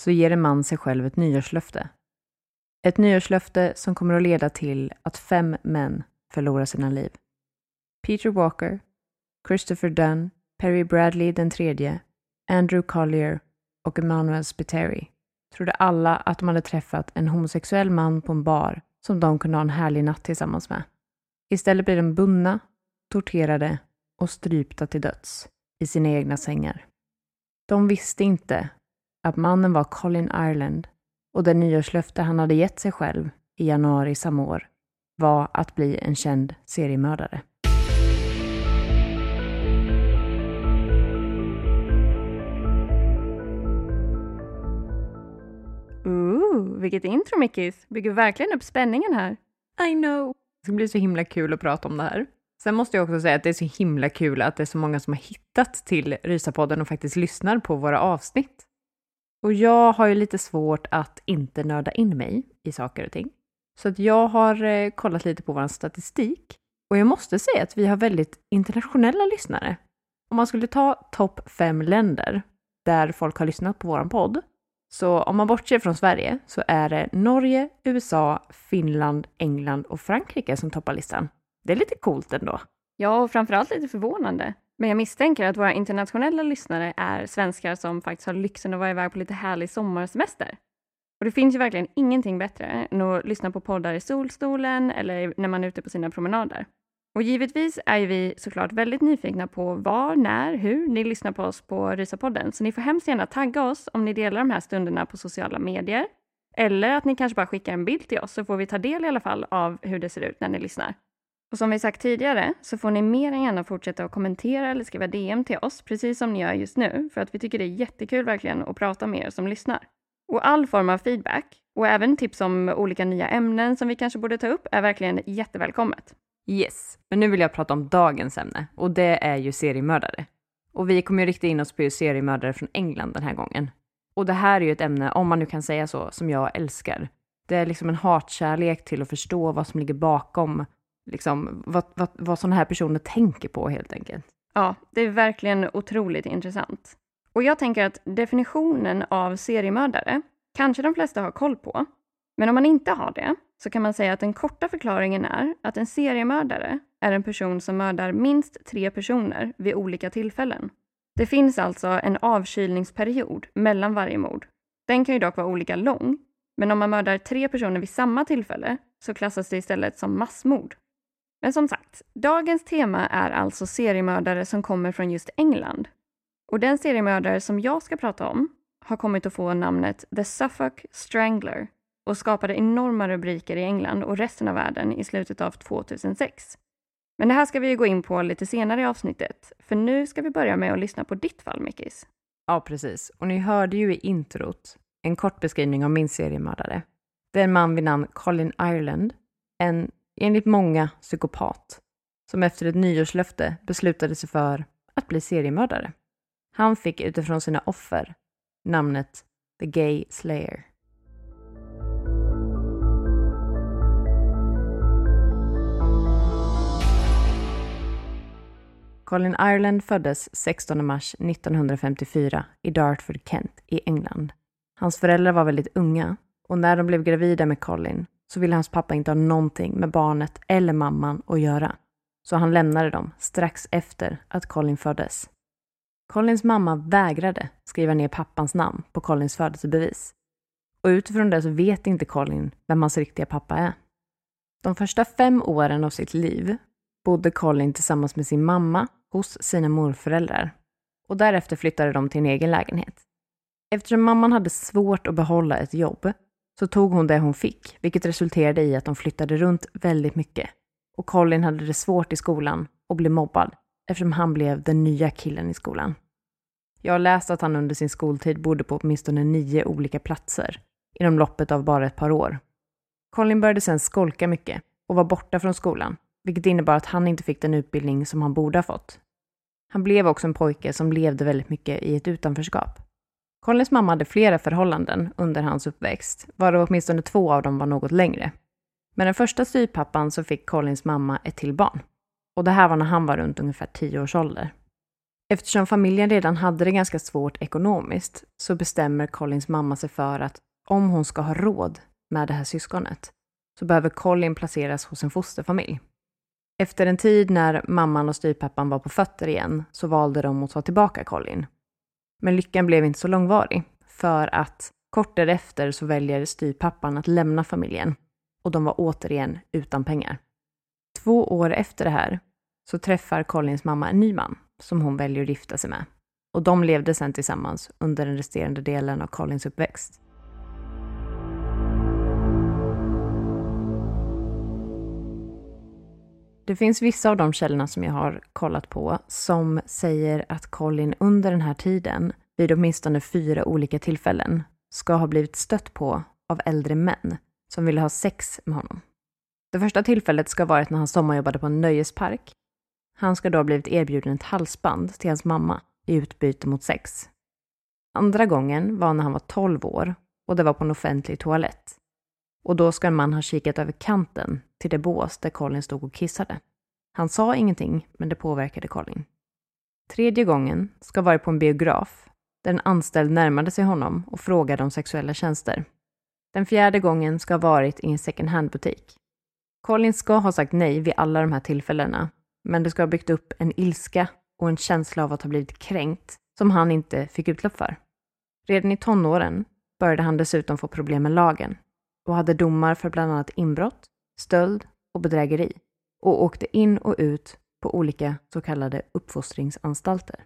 så ger en man sig själv ett nyårslöfte. Ett nyårslöfte som kommer att leda till att fem män förlorar sina liv. Peter Walker, Christopher Dunn, Perry Bradley den tredje, Andrew Collier och Emanuel Spiteri trodde alla att de hade träffat en homosexuell man på en bar som de kunde ha en härlig natt tillsammans med. Istället blir de bundna, torterade och strypta till döds i sina egna sängar. De visste inte att mannen var Colin Ireland och det nyårslöfte han hade gett sig själv i januari samma år var att bli en känd seriemördare. Ooh, vilket intro Mickis! Bygger verkligen upp spänningen här. I know! Det ska bli så himla kul att prata om det här. Sen måste jag också säga att det är så himla kul att det är så många som har hittat till Rysapodden och faktiskt lyssnar på våra avsnitt. Och jag har ju lite svårt att inte nörda in mig i saker och ting. Så att jag har eh, kollat lite på vår statistik och jag måste säga att vi har väldigt internationella lyssnare. Om man skulle ta topp fem länder där folk har lyssnat på vår podd, så om man bortser från Sverige så är det Norge, USA, Finland, England och Frankrike som toppar listan. Det är lite coolt ändå. Ja, och framförallt lite förvånande. Men jag misstänker att våra internationella lyssnare är svenskar som faktiskt har lyxen att vara iväg på lite härlig sommarsemester. Och det finns ju verkligen ingenting bättre än att lyssna på poddar i solstolen eller när man är ute på sina promenader. Och givetvis är ju vi såklart väldigt nyfikna på var, när, hur ni lyssnar på oss på Rysapodden. Så ni får hemskt gärna tagga oss om ni delar de här stunderna på sociala medier. Eller att ni kanske bara skickar en bild till oss så får vi ta del i alla fall av hur det ser ut när ni lyssnar. Och som vi sagt tidigare så får ni mer än gärna fortsätta att kommentera eller skriva DM till oss, precis som ni gör just nu, för att vi tycker det är jättekul verkligen att prata med er som lyssnar. Och all form av feedback, och även tips om olika nya ämnen som vi kanske borde ta upp, är verkligen jättevälkommet. Yes, men nu vill jag prata om dagens ämne och det är ju seriemördare. Och vi kommer ju rikta in oss på seriemördare från England den här gången. Och det här är ju ett ämne, om man nu kan säga så, som jag älskar. Det är liksom en hatkärlek till att förstå vad som ligger bakom liksom, vad, vad, vad sådana här personer tänker på helt enkelt. Ja, det är verkligen otroligt intressant. Och jag tänker att definitionen av seriemördare kanske de flesta har koll på. Men om man inte har det så kan man säga att den korta förklaringen är att en seriemördare är en person som mördar minst tre personer vid olika tillfällen. Det finns alltså en avkylningsperiod mellan varje mord. Den kan ju dock vara olika lång, men om man mördar tre personer vid samma tillfälle så klassas det istället som massmord. Men som sagt, dagens tema är alltså seriemördare som kommer från just England. Och den seriemördare som jag ska prata om har kommit att få namnet The Suffolk Strangler och skapade enorma rubriker i England och resten av världen i slutet av 2006. Men det här ska vi gå in på lite senare i avsnittet, för nu ska vi börja med att lyssna på ditt fall, Mickis. Ja, precis. Och ni hörde ju i introt en kort beskrivning av min seriemördare. Det är en man vid namn Colin Ireland, en enligt många psykopat, som efter ett nyårslöfte beslutade sig för att bli seriemördare. Han fick utifrån sina offer namnet The Gay Slayer. Colin Ireland föddes 16 mars 1954 i Dartford, Kent i England. Hans föräldrar var väldigt unga och när de blev gravida med Colin så ville hans pappa inte ha någonting med barnet eller mamman att göra. Så han lämnade dem strax efter att Colin föddes. Collins mamma vägrade skriva ner pappans namn på Collins födelsebevis. Och utifrån det så vet inte Colin vem hans riktiga pappa är. De första fem åren av sitt liv bodde Colin tillsammans med sin mamma hos sina morföräldrar. Och därefter flyttade de till en egen lägenhet. Eftersom mamman hade svårt att behålla ett jobb så tog hon det hon fick, vilket resulterade i att de flyttade runt väldigt mycket. Och Colin hade det svårt i skolan och blev mobbad eftersom han blev den nya killen i skolan. Jag har läst att han under sin skoltid bodde på åtminstone nio olika platser inom loppet av bara ett par år. Colin började sedan skolka mycket och var borta från skolan, vilket innebar att han inte fick den utbildning som han borde ha fått. Han blev också en pojke som levde väldigt mycket i ett utanförskap. Collins mamma hade flera förhållanden under hans uppväxt, varav åtminstone två av dem var något längre. Med den första styvpappan så fick Collins mamma ett till barn. Och det här var när han var runt ungefär tio års ålder. Eftersom familjen redan hade det ganska svårt ekonomiskt så bestämmer Collins mamma sig för att om hon ska ha råd med det här syskonet så behöver Colin placeras hos en fosterfamilj. Efter en tid när mamman och styvpappan var på fötter igen så valde de att ta tillbaka Colin. Men lyckan blev inte så långvarig för att kort därefter så väljer styvpappan att lämna familjen och de var återigen utan pengar. Två år efter det här så träffar Collins mamma en ny man som hon väljer att gifta sig med. Och de levde sedan tillsammans under den resterande delen av Collins uppväxt. Det finns vissa av de källorna som jag har kollat på som säger att Colin under den här tiden, vid åtminstone fyra olika tillfällen, ska ha blivit stött på av äldre män som ville ha sex med honom. Det första tillfället ska ha varit när han sommarjobbade på en nöjespark. Han ska då ha blivit erbjuden ett halsband till hans mamma i utbyte mot sex. Andra gången var när han var 12 år och det var på en offentlig toalett. Och då ska en man ha kikat över kanten till det bås där Colin stod och kissade. Han sa ingenting, men det påverkade Colin. Tredje gången ska ha varit på en biograf där en anställd närmade sig honom och frågade om sexuella tjänster. Den fjärde gången ska ha varit i en second hand-butik. Colin ska ha sagt nej vid alla de här tillfällena, men det ska ha byggt upp en ilska och en känsla av att ha blivit kränkt som han inte fick utlopp för. Redan i tonåren började han dessutom få problem med lagen och hade domar för bland annat inbrott, stöld och bedrägeri och åkte in och ut på olika så kallade uppfostringsanstalter.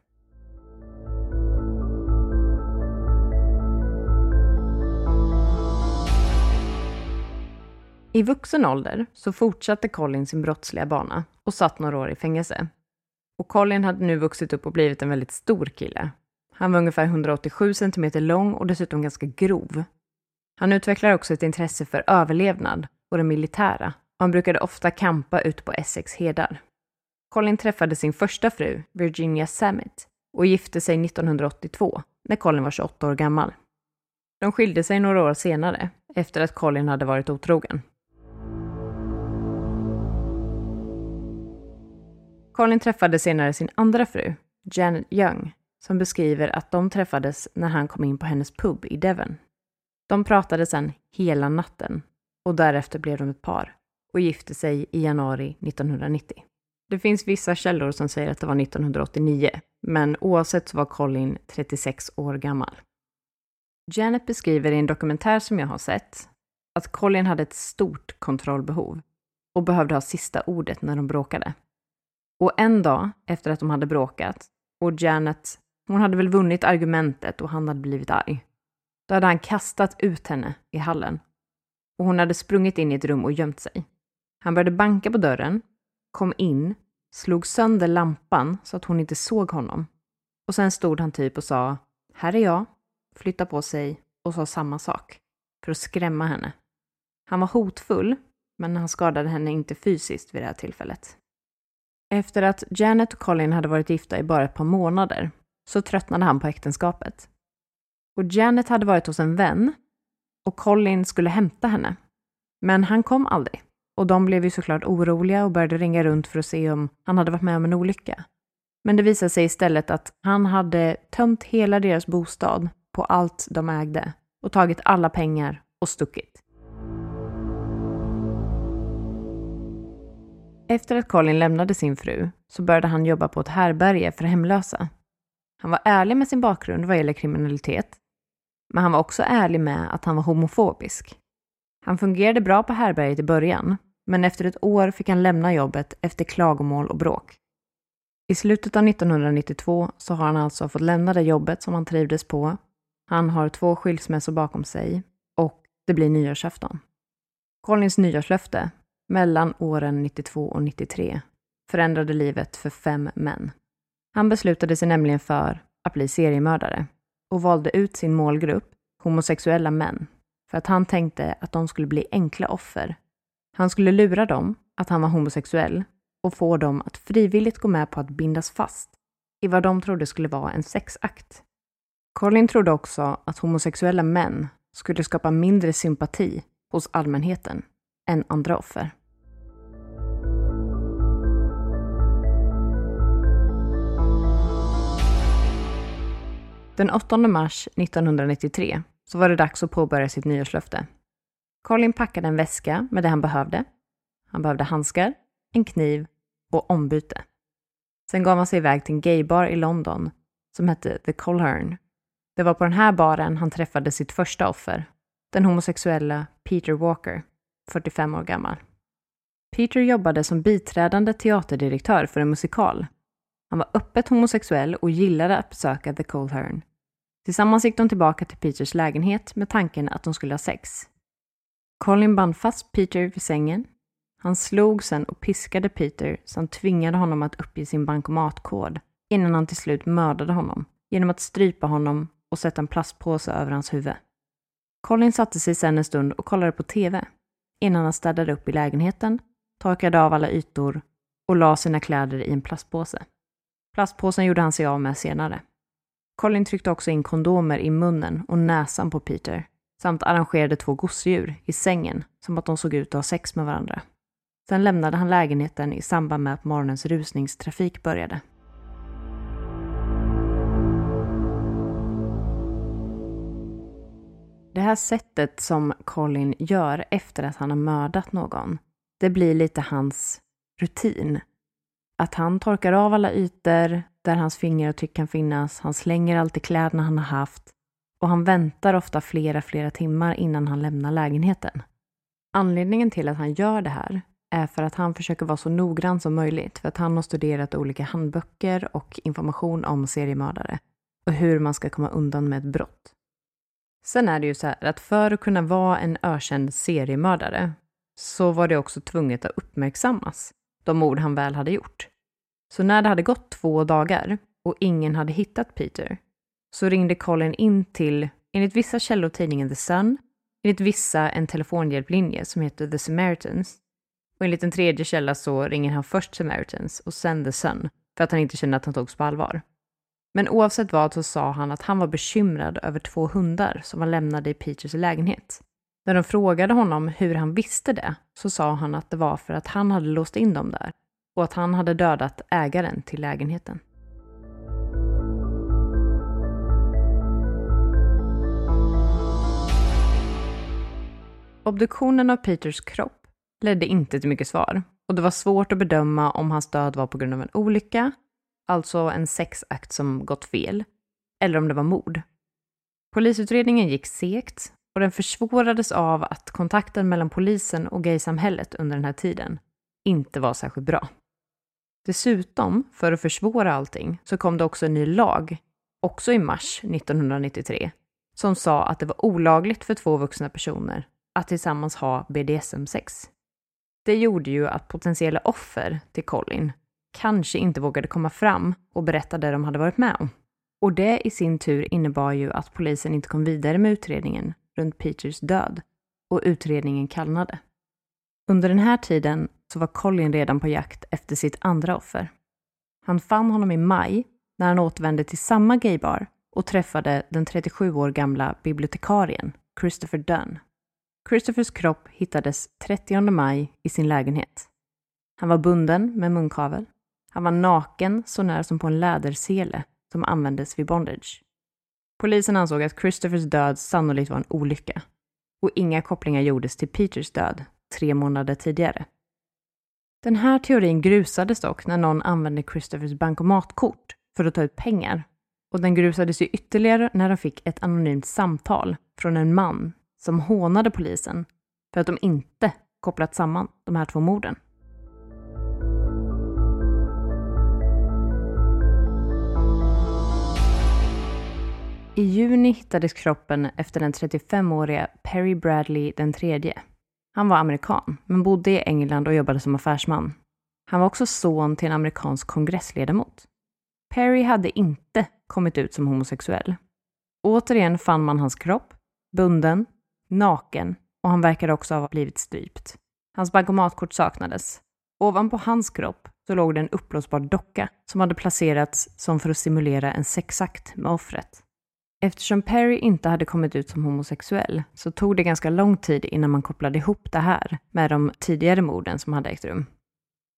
I vuxen ålder så fortsatte Colin sin brottsliga bana och satt några år i fängelse. Och Colin hade nu vuxit upp och blivit en väldigt stor kille. Han var ungefär 187 cm lång och dessutom ganska grov. Han utvecklar också ett intresse för överlevnad och det militära och han brukade ofta kampa ute på Essex hedar. Colin träffade sin första fru, Virginia Sammet, och gifte sig 1982 när Colin var 28 år gammal. De skilde sig några år senare, efter att Colin hade varit otrogen. Colin träffade senare sin andra fru, Janet Young, som beskriver att de träffades när han kom in på hennes pub i Devon. De pratade sedan hela natten och därefter blev de ett par och gifte sig i januari 1990. Det finns vissa källor som säger att det var 1989, men oavsett så var Colin 36 år gammal. Janet beskriver i en dokumentär som jag har sett att Colin hade ett stort kontrollbehov och behövde ha sista ordet när de bråkade. Och en dag efter att de hade bråkat och Janet, hon hade väl vunnit argumentet och han hade blivit arg. Då hade han kastat ut henne i hallen och hon hade sprungit in i ett rum och gömt sig. Han började banka på dörren, kom in, slog sönder lampan så att hon inte såg honom. Och sen stod han typ och sa här är jag, flyttade på sig och sa samma sak för att skrämma henne. Han var hotfull, men han skadade henne inte fysiskt vid det här tillfället. Efter att Janet och Colin hade varit gifta i bara ett par månader så tröttnade han på äktenskapet. Och Janet hade varit hos en vän och Colin skulle hämta henne. Men han kom aldrig. Och de blev ju såklart oroliga och började ringa runt för att se om han hade varit med om en olycka. Men det visade sig istället att han hade tömt hela deras bostad på allt de ägde och tagit alla pengar och stuckit. Efter att Colin lämnade sin fru så började han jobba på ett härberge för hemlösa. Han var ärlig med sin bakgrund vad gäller kriminalitet, men han var också ärlig med att han var homofobisk. Han fungerade bra på härbärget i början, men efter ett år fick han lämna jobbet efter klagomål och bråk. I slutet av 1992 så har han alltså fått lämna det jobbet som han trivdes på. Han har två skilsmässor bakom sig och det blir nyårsafton. Collins nyårslöfte mellan åren 92 och 93 förändrade livet för fem män. Han beslutade sig nämligen för att bli seriemördare och valde ut sin målgrupp, homosexuella män, för att han tänkte att de skulle bli enkla offer. Han skulle lura dem att han var homosexuell och få dem att frivilligt gå med på att bindas fast i vad de trodde skulle vara en sexakt. Colin trodde också att homosexuella män skulle skapa mindre sympati hos allmänheten än andra offer. Den 8 mars 1993 så var det dags att påbörja sitt nyårslöfte. Colin packade en väska med det han behövde. Han behövde handskar, en kniv och ombyte. Sen gav han sig iväg till en gaybar i London som hette The Colhern. Det var på den här baren han träffade sitt första offer, den homosexuella Peter Walker, 45 år gammal. Peter jobbade som biträdande teaterdirektör för en musikal. Han var öppet homosexuell och gillade att besöka The Colhern. Tillsammans gick de tillbaka till Peters lägenhet med tanken att de skulle ha sex. Colin band fast Peter vid sängen. Han slog sen och piskade Peter samt tvingade honom att uppge sin bankomatkod innan han till slut mördade honom genom att strypa honom och sätta en plastpåse över hans huvud. Colin satte sig sen en stund och kollade på TV innan han städade upp i lägenheten, torkade av alla ytor och la sina kläder i en plastpåse. Plastpåsen gjorde han sig av med senare. Colin tryckte också in kondomer i munnen och näsan på Peter samt arrangerade två gosedjur i sängen som att de såg ut att ha sex med varandra. Sen lämnade han lägenheten i samband med att morgonens rusningstrafik började. Det här sättet som Colin gör efter att han har mördat någon, det blir lite hans rutin. Att han torkar av alla ytor där hans fingeravtryck kan finnas, han slänger alltid kläderna han har haft och han väntar ofta flera, flera timmar innan han lämnar lägenheten. Anledningen till att han gör det här är för att han försöker vara så noggrann som möjligt för att han har studerat olika handböcker och information om seriemördare och hur man ska komma undan med ett brott. Sen är det ju så här att för att kunna vara en ökänd seriemördare så var det också tvunget att uppmärksammas, de mord han väl hade gjort. Så när det hade gått två dagar och ingen hade hittat Peter så ringde Colin in till, enligt vissa källor tidningen The Sun, enligt vissa en telefonhjälplinje som heter The Samaritans och enligt en tredje källa så ringer han först Samaritans och sen The Sun för att han inte kände att han togs på allvar. Men oavsett vad så sa han att han var bekymrad över två hundar som var lämnade i Peters lägenhet. När de frågade honom hur han visste det så sa han att det var för att han hade låst in dem där och att han hade dödat ägaren till lägenheten. Obduktionen av Peters kropp ledde inte till mycket svar och det var svårt att bedöma om hans död var på grund av en olycka, alltså en sexakt som gått fel, eller om det var mord. Polisutredningen gick segt och den försvårades av att kontakten mellan polisen och gaysamhället under den här tiden inte var särskilt bra. Dessutom, för att försvåra allting, så kom det också en ny lag, också i mars 1993, som sa att det var olagligt för två vuxna personer att tillsammans ha BDSM-sex. Det gjorde ju att potentiella offer till Colin kanske inte vågade komma fram och berätta det de hade varit med om. Och det i sin tur innebar ju att polisen inte kom vidare med utredningen runt Peters död och utredningen kallnade. Under den här tiden så var Colin redan på jakt efter sitt andra offer. Han fann honom i maj när han återvände till samma gaybar och träffade den 37 år gamla bibliotekarien Christopher Dunn. Christophers kropp hittades 30 maj i sin lägenhet. Han var bunden med munkavel. Han var naken så när som på en lädersele som användes vid bondage. Polisen ansåg att Christophers död sannolikt var en olycka och inga kopplingar gjordes till Peters död tre månader tidigare. Den här teorin grusades dock när någon använde Christophers bankomatkort för att ta ut pengar och den grusades ju ytterligare när de fick ett anonymt samtal från en man som hånade polisen för att de inte kopplat samman de här två morden. I juni hittades kroppen efter den 35-åriga Perry Bradley den tredje. Han var amerikan, men bodde i England och jobbade som affärsman. Han var också son till en amerikansk kongressledamot. Perry hade inte kommit ut som homosexuell. Återigen fann man hans kropp, bunden, naken och han verkade också ha blivit strypt. Hans bankomatkort saknades. Ovanpå hans kropp så låg det en uppblåsbar docka som hade placerats som för att simulera en sexakt med offret. Eftersom Perry inte hade kommit ut som homosexuell så tog det ganska lång tid innan man kopplade ihop det här med de tidigare morden som hade ägt rum.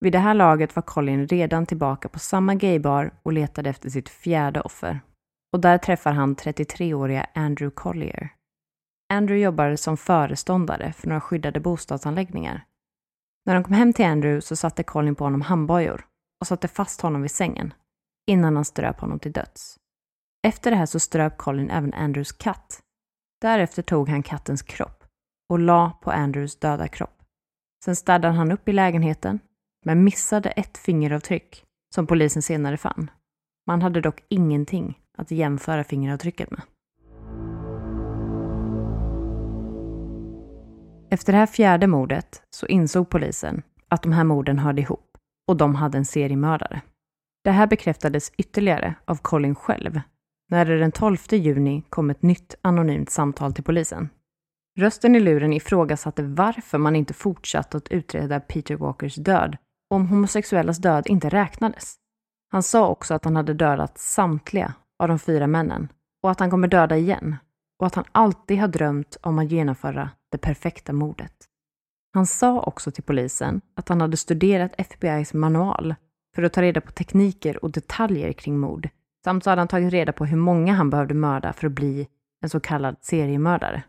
Vid det här laget var Colin redan tillbaka på samma gaybar och letade efter sitt fjärde offer. Och där träffar han 33-åriga Andrew Collier. Andrew jobbade som föreståndare för några skyddade bostadsanläggningar. När de kom hem till Andrew så satte Colin på honom handbojor och satte fast honom vid sängen innan han ströp honom till döds. Efter det här så ströp Colin även Andrews katt. Därefter tog han kattens kropp och la på Andrews döda kropp. Sen städade han upp i lägenheten, men missade ett fingeravtryck som polisen senare fann. Man hade dock ingenting att jämföra fingeravtrycket med. Efter det här fjärde mordet så insåg polisen att de här morden hörde ihop och de hade en seriemördare. Det här bekräftades ytterligare av Colin själv när det den 12 juni kom ett nytt anonymt samtal till polisen. Rösten i luren ifrågasatte varför man inte fortsatte att utreda Peter Walkers död om homosexuellas död inte räknades. Han sa också att han hade dödat samtliga av de fyra männen och att han kommer döda igen och att han alltid har drömt om att genomföra det perfekta mordet. Han sa också till polisen att han hade studerat FBIs manual för att ta reda på tekniker och detaljer kring mord Samt så hade han tagit reda på hur många han behövde mörda för att bli en så kallad seriemördare.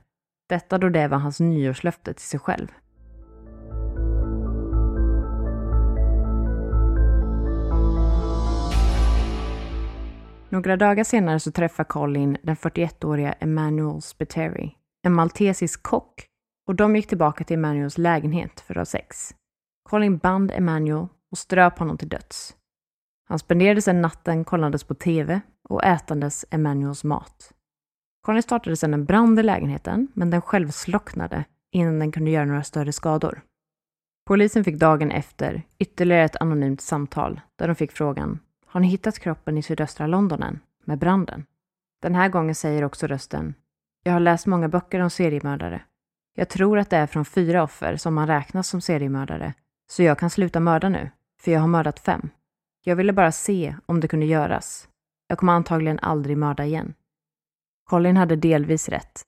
Detta då det var hans nyårslöfte till sig själv. Några dagar senare så träffar Colin den 41-åriga Emmanuel Spiteri, en maltesisk kock, och de gick tillbaka till Emmanuels lägenhet för att ha sex. Colin band Emmanuel och ströp honom till döds. Han spenderade sedan natten kollandes på TV och ätandes Emanuels mat. Conny startade sedan en brand i lägenheten, men den själv slocknade innan den kunde göra några större skador. Polisen fick dagen efter ytterligare ett anonymt samtal där de fick frågan Har ni hittat kroppen i sydöstra London än, med branden? Den här gången säger också rösten Jag har läst många böcker om seriemördare. Jag tror att det är från fyra offer som man räknas som seriemördare, så jag kan sluta mörda nu, för jag har mördat fem. Jag ville bara se om det kunde göras. Jag kommer antagligen aldrig mörda igen. Colin hade delvis rätt.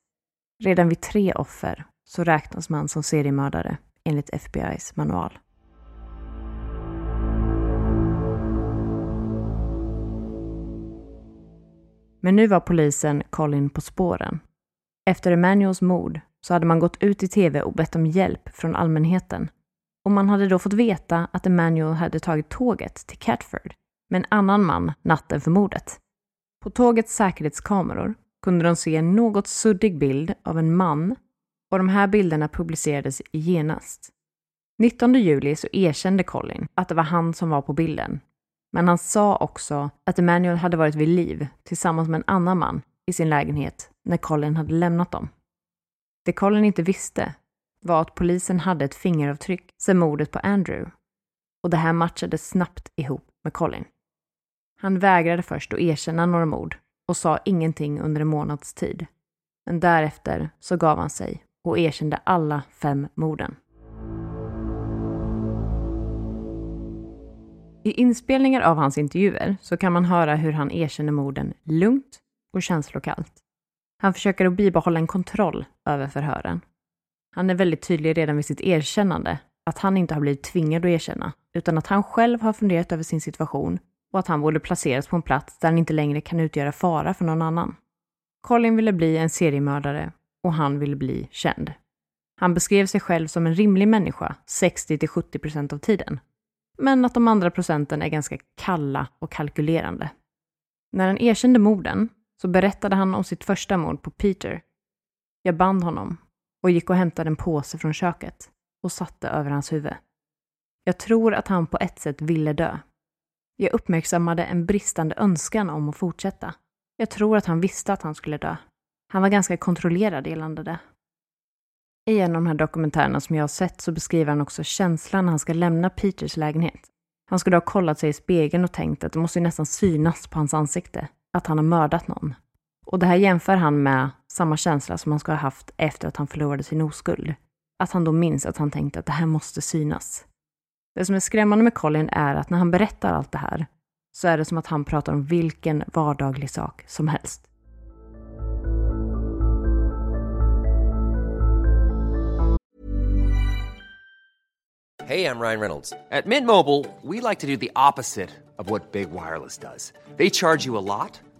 Redan vid tre offer så räknas man som seriemördare enligt FBIs manual. Men nu var polisen Colin på spåren. Efter Emanuels mord så hade man gått ut i tv och bett om hjälp från allmänheten och man hade då fått veta att Emanuel hade tagit tåget till Catford med en annan man natten för mordet. På tågets säkerhetskameror kunde de se en något suddig bild av en man och de här bilderna publicerades genast. 19 juli så erkände Colin att det var han som var på bilden. Men han sa också att Emanuel hade varit vid liv tillsammans med en annan man i sin lägenhet när Colin hade lämnat dem. Det Colin inte visste var att polisen hade ett fingeravtryck sedan mordet på Andrew. Och det här matchade snabbt ihop med Colin. Han vägrade först att erkänna några mord och sa ingenting under en månads tid. Men därefter så gav han sig och erkände alla fem morden. I inspelningar av hans intervjuer så kan man höra hur han erkänner morden lugnt och känslokallt. Han försöker att bibehålla en kontroll över förhören. Han är väldigt tydlig redan vid sitt erkännande att han inte har blivit tvingad att erkänna, utan att han själv har funderat över sin situation och att han borde placeras på en plats där han inte längre kan utgöra fara för någon annan. Colin ville bli en seriemördare och han ville bli känd. Han beskrev sig själv som en rimlig människa 60-70% av tiden. Men att de andra procenten är ganska kalla och kalkylerande. När han erkände morden så berättade han om sitt första mord på Peter. Jag band honom och gick och hämtade en påse från köket och satte över hans huvud. Jag tror att han på ett sätt ville dö. Jag uppmärksammade en bristande önskan om att fortsätta. Jag tror att han visste att han skulle dö. Han var ganska kontrollerad gällande det. I en av de här dokumentärerna som jag har sett så beskriver han också känslan när han ska lämna Peters lägenhet. Han skulle ha kollat sig i spegeln och tänkt att det måste ju nästan synas på hans ansikte att han har mördat någon. Och det här jämför han med samma känsla som han ska ha haft efter att han förlorade sin oskuld. Att han då minns att han tänkte att det här måste synas. Det som är skrämmande med Colin är att när han berättar allt det här så är det som att han pratar om vilken vardaglig sak som helst. Hej, jag Ryan Reynolds. På Mint Mobile, we like to do the opposite of what Big Wireless does. They charge you a lot,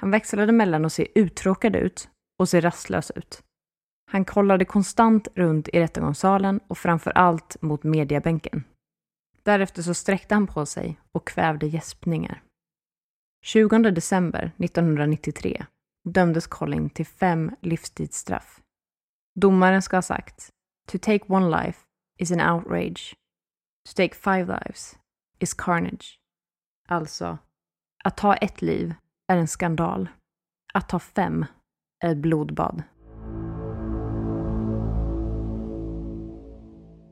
Han växlade mellan att se uttråkad ut och se rastlös ut. Han kollade konstant runt i rättegångssalen och framför allt mot mediabänken. Därefter så sträckte han på sig och kvävde gäspningar. 20 december 1993 dömdes Colin till fem livstidsstraff. Domaren ska ha sagt “To take one life is an outrage. To take five lives is carnage.” Alltså, att ta ett liv är en skandal. Att ta fem är ett blodbad.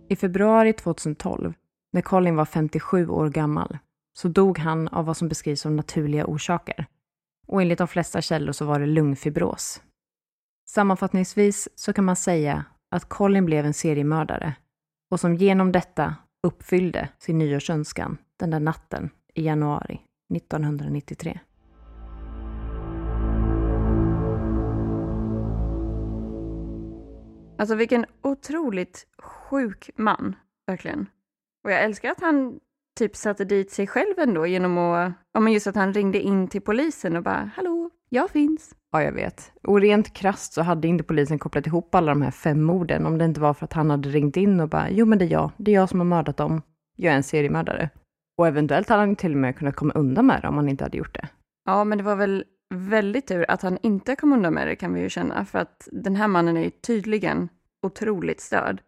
I februari 2012, när Colin var 57 år gammal, så dog han av vad som beskrivs som naturliga orsaker. Och enligt de flesta källor så var det lungfibros. Sammanfattningsvis så kan man säga att Colin blev en seriemördare och som genom detta uppfyllde sin nyårsönskan den där natten i januari 1993. Alltså vilken otroligt sjuk man, verkligen. Och jag älskar att han typ satte dit sig själv ändå genom att, ja men just att han ringde in till polisen och bara hallå, jag finns. Ja, jag vet. Och rent krasst så hade inte polisen kopplat ihop alla de här fem morden om det inte var för att han hade ringt in och bara, jo men det är jag, det är jag som har mördat dem, jag är en seriemördare. Och eventuellt hade han till och med kunnat komma undan med det om han inte hade gjort det. Ja, men det var väl väldigt tur att han inte kom undan med det kan vi ju känna, för att den här mannen är ju tydligen otroligt störd.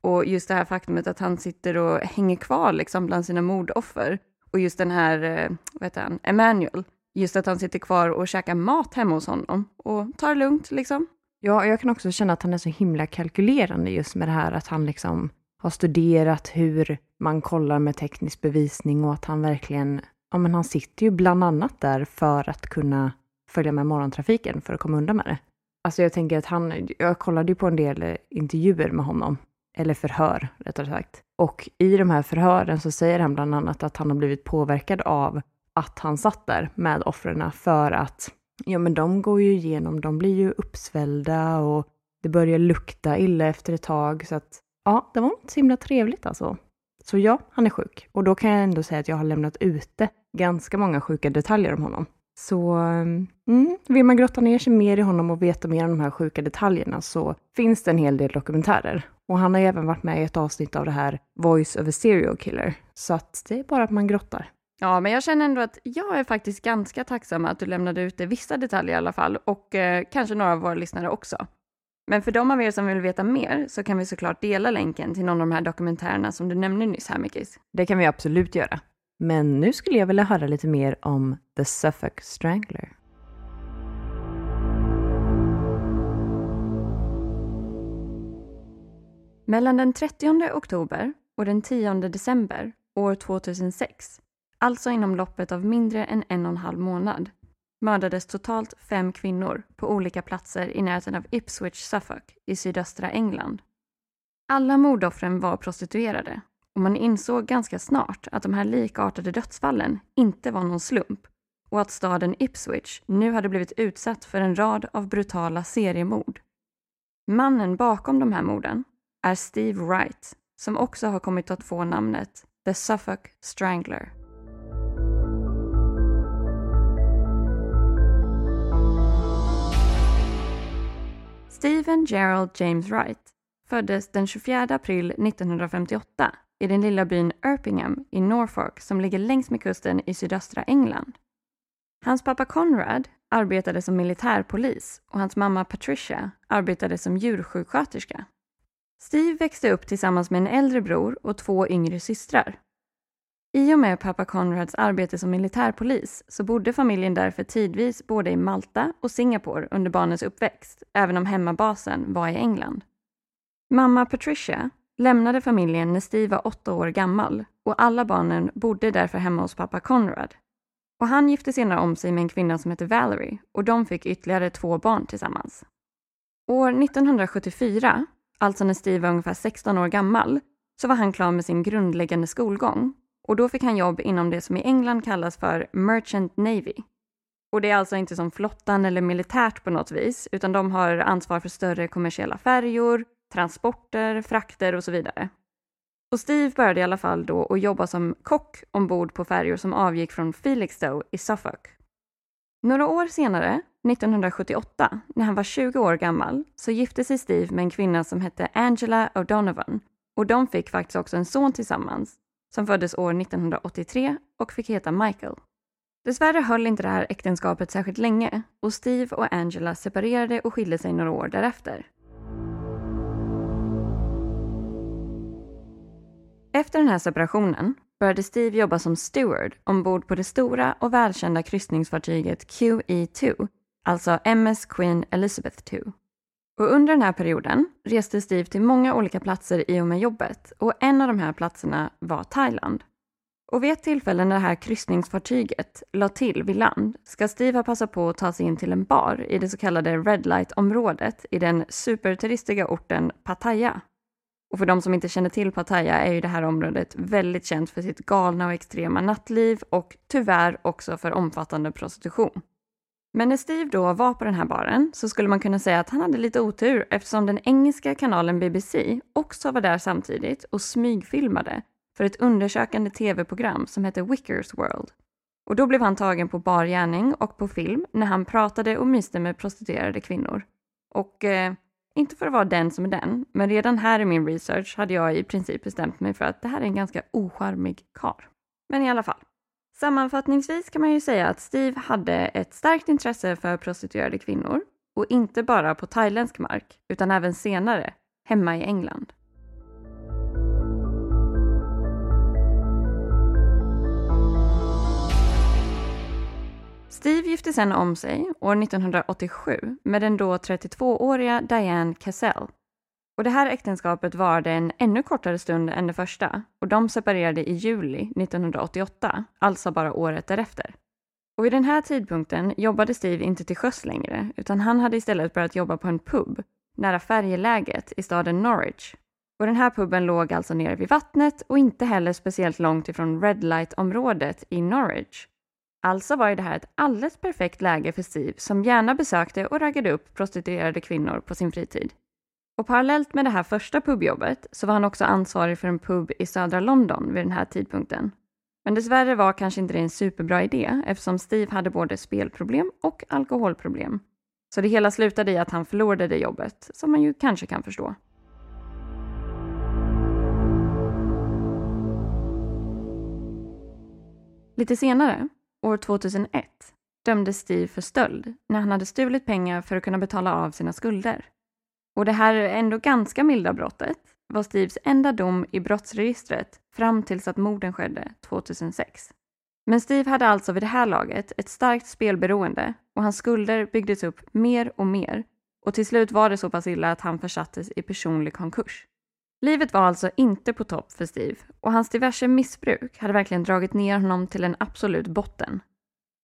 Och just det här faktumet att han sitter och hänger kvar liksom bland sina mordoffer. Och just den här, eh, vad heter han, Emanuel. Just att han sitter kvar och käkar mat hemma hos honom och tar det lugnt liksom. Ja, jag kan också känna att han är så himla kalkylerande just med det här att han liksom har studerat hur man kollar med teknisk bevisning och att han verkligen, ja men han sitter ju bland annat där för att kunna följa med morgontrafiken för att komma undan med det. Alltså jag tänker att han, jag kollade ju på en del eh, intervjuer med honom, eller förhör rättare sagt. Och i de här förhören så säger han bland annat att han har blivit påverkad av att han satt där med offren för att ja men de går ju igenom, de blir ju uppsvällda och det börjar lukta illa efter ett tag så att ja, det var inte så himla trevligt alltså. Så ja, han är sjuk. Och då kan jag ändå säga att jag har lämnat ute ganska många sjuka detaljer om honom. Så mm, vill man grotta ner sig mer i honom och veta mer om de här sjuka detaljerna så finns det en hel del dokumentärer. Och han har även varit med i ett avsnitt av det här Voice of a serial killer. Så att det är bara att man grottar. Ja, men jag känner ändå att jag är faktiskt ganska tacksam att du lämnade ut vissa detaljer i alla fall och eh, kanske några av våra lyssnare också. Men för de av er som vill veta mer så kan vi såklart dela länken till någon av de här dokumentärerna som du nämnde nyss här, Mikis. Det kan vi absolut göra. Men nu skulle jag vilja höra lite mer om The Suffolk Strangler. Mellan den 30 oktober och den 10 december år 2006, alltså inom loppet av mindre än en och en halv månad, mördades totalt fem kvinnor på olika platser i närheten av Ipswich, Suffolk i sydöstra England. Alla mordoffren var prostituerade och man insåg ganska snart att de här likartade dödsfallen inte var någon slump och att staden Ipswich nu hade blivit utsatt för en rad av brutala seriemord. Mannen bakom de här morden är Steve Wright som också har kommit att få namnet The Suffolk Strangler. Stephen Gerald James Wright föddes den 24 april 1958 i den lilla byn Erpingham i Norfolk som ligger längs med kusten i sydöstra England. Hans pappa Conrad arbetade som militärpolis och hans mamma Patricia arbetade som djursjuksköterska. Steve växte upp tillsammans med en äldre bror och två yngre systrar. I och med pappa Conrads arbete som militärpolis så bodde familjen därför tidvis både i Malta och Singapore under barnens uppväxt, även om hemmabasen var i England. Mamma Patricia lämnade familjen när Steve var åtta år gammal och alla barnen bodde därför hemma hos pappa Conrad. Och han gifte senare om sig med en kvinna som hette Valerie och de fick ytterligare två barn tillsammans. År 1974, alltså när Steve var ungefär 16 år gammal, så var han klar med sin grundläggande skolgång och då fick han jobb inom det som i England kallas för Merchant Navy. Och det är alltså inte som flottan eller militärt på något vis, utan de har ansvar för större kommersiella färjor, transporter, frakter och så vidare. Och Steve började i alla fall då att jobba som kock ombord på färjor som avgick från Felixstowe i Suffolk. Några år senare, 1978, när han var 20 år gammal, så gifte sig Steve med en kvinna som hette Angela O'Donovan och de fick faktiskt också en son tillsammans som föddes år 1983 och fick heta Michael. Dessvärre höll inte det här äktenskapet särskilt länge och Steve och Angela separerade och skilde sig några år därefter. Efter den här separationen började Steve jobba som steward ombord på det stora och välkända kryssningsfartyget QE2, alltså MS Queen Elizabeth II. Och under den här perioden reste Steve till många olika platser i och med jobbet och en av de här platserna var Thailand. Och vid ett tillfälle när det här kryssningsfartyget la till vid land ska Steve ha passat på att ta sig in till en bar i det så kallade Red Light-området i den superturistiga orten Pattaya. Och för de som inte känner till Pattaya är ju det här området väldigt känt för sitt galna och extrema nattliv och tyvärr också för omfattande prostitution. Men när Steve då var på den här baren så skulle man kunna säga att han hade lite otur eftersom den engelska kanalen BBC också var där samtidigt och smygfilmade för ett undersökande tv-program som hette Wickers World. Och då blev han tagen på bar gärning och på film när han pratade och myste med prostituerade kvinnor. Och eh, inte för att vara den som är den, men redan här i min research hade jag i princip bestämt mig för att det här är en ganska ocharmig kar. Men i alla fall. Sammanfattningsvis kan man ju säga att Steve hade ett starkt intresse för prostituerade kvinnor och inte bara på thailändsk mark utan även senare hemma i England. Steve gifte sen om sig år 1987 med den då 32-åriga Diane Cassell. Och det här äktenskapet varade en ännu kortare stund än det första och de separerade i juli 1988, alltså bara året därefter. Och vid den här tidpunkten jobbade Steve inte till sjöss längre utan han hade istället börjat jobba på en pub nära färjeläget i staden Norwich. Och den här puben låg alltså nere vid vattnet och inte heller speciellt långt ifrån Red Light-området i Norwich Alltså var ju det här ett alldeles perfekt läge för Steve som gärna besökte och raggade upp prostituerade kvinnor på sin fritid. Och parallellt med det här första pubjobbet så var han också ansvarig för en pub i södra London vid den här tidpunkten. Men dessvärre var kanske inte det en superbra idé eftersom Steve hade både spelproblem och alkoholproblem. Så det hela slutade i att han förlorade det jobbet, som man ju kanske kan förstå. Lite senare År 2001 dömdes Steve för stöld när han hade stulit pengar för att kunna betala av sina skulder. Och det här ändå ganska milda brottet var Steves enda dom i brottsregistret fram tills att morden skedde 2006. Men Steve hade alltså vid det här laget ett starkt spelberoende och hans skulder byggdes upp mer och mer och till slut var det så pass illa att han försattes i personlig konkurs. Livet var alltså inte på topp för Steve och hans diverse missbruk hade verkligen dragit ner honom till en absolut botten.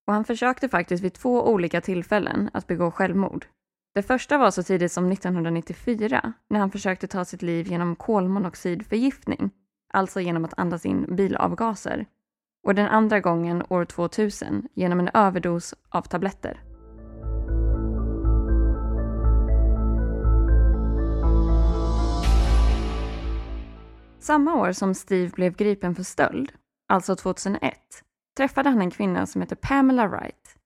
Och han försökte faktiskt vid två olika tillfällen att begå självmord. Det första var så tidigt som 1994 när han försökte ta sitt liv genom kolmonoxidförgiftning, alltså genom att andas in bilavgaser. Och den andra gången år 2000 genom en överdos av tabletter. Samma år som Steve blev gripen för stöld, alltså 2001, träffade han en kvinna som heter Pamela Wright.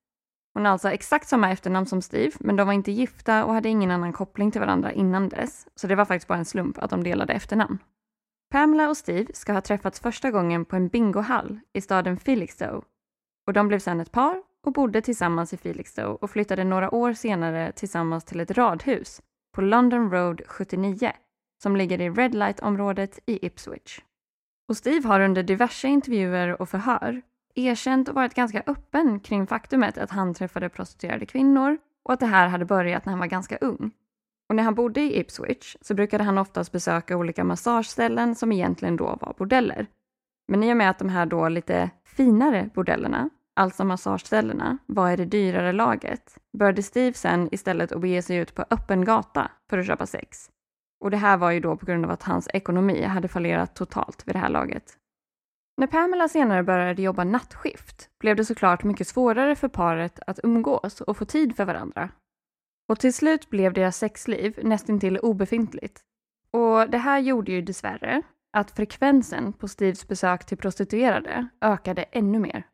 Hon har alltså exakt samma efternamn som Steve, men de var inte gifta och hade ingen annan koppling till varandra innan dess, så det var faktiskt bara en slump att de delade efternamn. Pamela och Steve ska ha träffats första gången på en bingohall i staden Felixstowe. Och de blev sedan ett par och bodde tillsammans i Felixstowe och flyttade några år senare tillsammans till ett radhus på London Road 79 som ligger i Red Light-området i Ipswich. Och Steve har under diverse intervjuer och förhör erkänt och varit ganska öppen kring faktumet att han träffade prostituerade kvinnor och att det här hade börjat när han var ganska ung. Och när han bodde i Ipswich så brukade han oftast besöka olika massageställen som egentligen då var bordeller. Men i och med att de här då lite finare bordellerna, alltså massageställena, var i det dyrare laget, började Steve sen istället att bege sig ut på öppen gata för att köpa sex. Och det här var ju då på grund av att hans ekonomi hade fallerat totalt vid det här laget. När Pamela senare började jobba nattskift blev det såklart mycket svårare för paret att umgås och få tid för varandra. Och till slut blev deras sexliv nästintill obefintligt. Och det här gjorde ju dessvärre att frekvensen på Steves besök till prostituerade ökade ännu mer.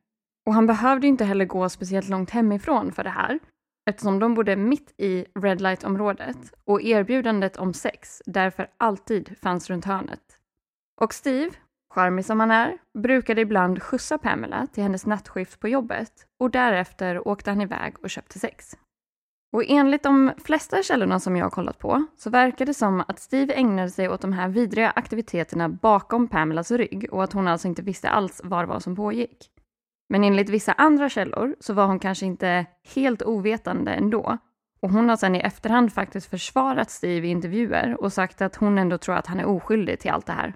Och han behövde inte heller gå speciellt långt hemifrån för det här, eftersom de bodde mitt i Red Light-området och erbjudandet om sex därför alltid fanns runt hörnet. Och Steve, charmig som han är, brukade ibland skjutsa Pamela till hennes nattskift på jobbet och därefter åkte han iväg och köpte sex. Och enligt de flesta källorna som jag har kollat på så verkar det som att Steve ägnade sig åt de här vidriga aktiviteterna bakom Pamelas rygg och att hon alltså inte visste alls vad det var som pågick. Men enligt vissa andra källor så var hon kanske inte helt ovetande ändå. Och hon har sen i efterhand faktiskt försvarat Steve i intervjuer och sagt att hon ändå tror att han är oskyldig till allt det här.